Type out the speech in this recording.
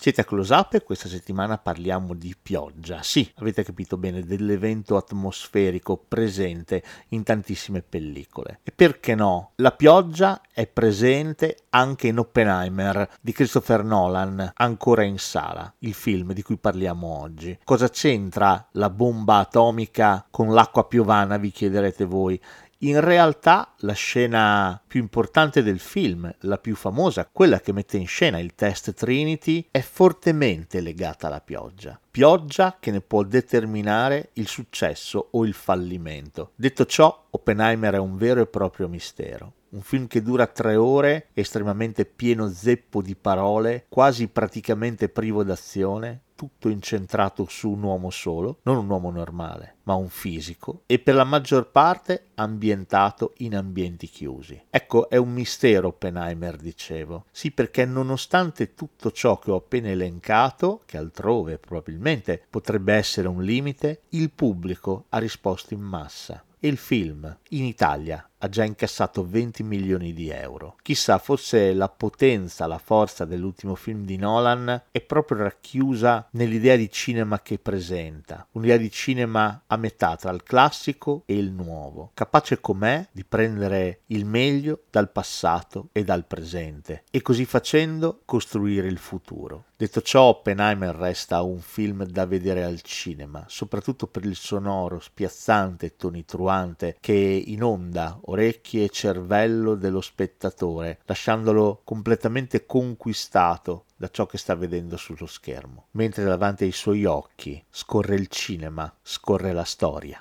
Siete a Close Up e questa settimana parliamo di pioggia. Sì, avete capito bene, dell'evento atmosferico presente in tantissime pellicole. E perché no? La pioggia è presente anche in Oppenheimer di Christopher Nolan, ancora in sala, il film di cui parliamo oggi. Cosa c'entra la bomba atomica con l'acqua piovana, vi chiederete voi? In realtà la scena più importante del film, la più famosa, quella che mette in scena il test Trinity, è fortemente legata alla pioggia. Pioggia che ne può determinare il successo o il fallimento. Detto ciò, Oppenheimer è un vero e proprio mistero. Un film che dura tre ore, estremamente pieno zeppo di parole, quasi praticamente privo d'azione, tutto incentrato su un uomo solo, non un uomo normale, ma un fisico, e per la maggior parte ambientato in ambienti chiusi. Ecco, è un mistero Oppenheimer, dicevo. Sì, perché nonostante tutto ciò che ho appena elencato, che altrove probabilmente potrebbe essere un limite, il pubblico ha risposto in massa. E il film, in Italia, ha già incassato 20 milioni di euro. Chissà, forse la potenza, la forza dell'ultimo film di Nolan è proprio racchiusa nell'idea di cinema che presenta, un'idea di cinema a metà tra il classico e il nuovo, capace com'è di prendere il meglio dal passato e dal presente e così facendo costruire il futuro. Detto ciò, Oppenheimer resta un film da vedere al cinema, soprattutto per il sonoro, spiazzante e tonitruante che inonda orecchie e cervello dello spettatore, lasciandolo completamente conquistato da ciò che sta vedendo sullo schermo, mentre davanti ai suoi occhi scorre il cinema, scorre la storia.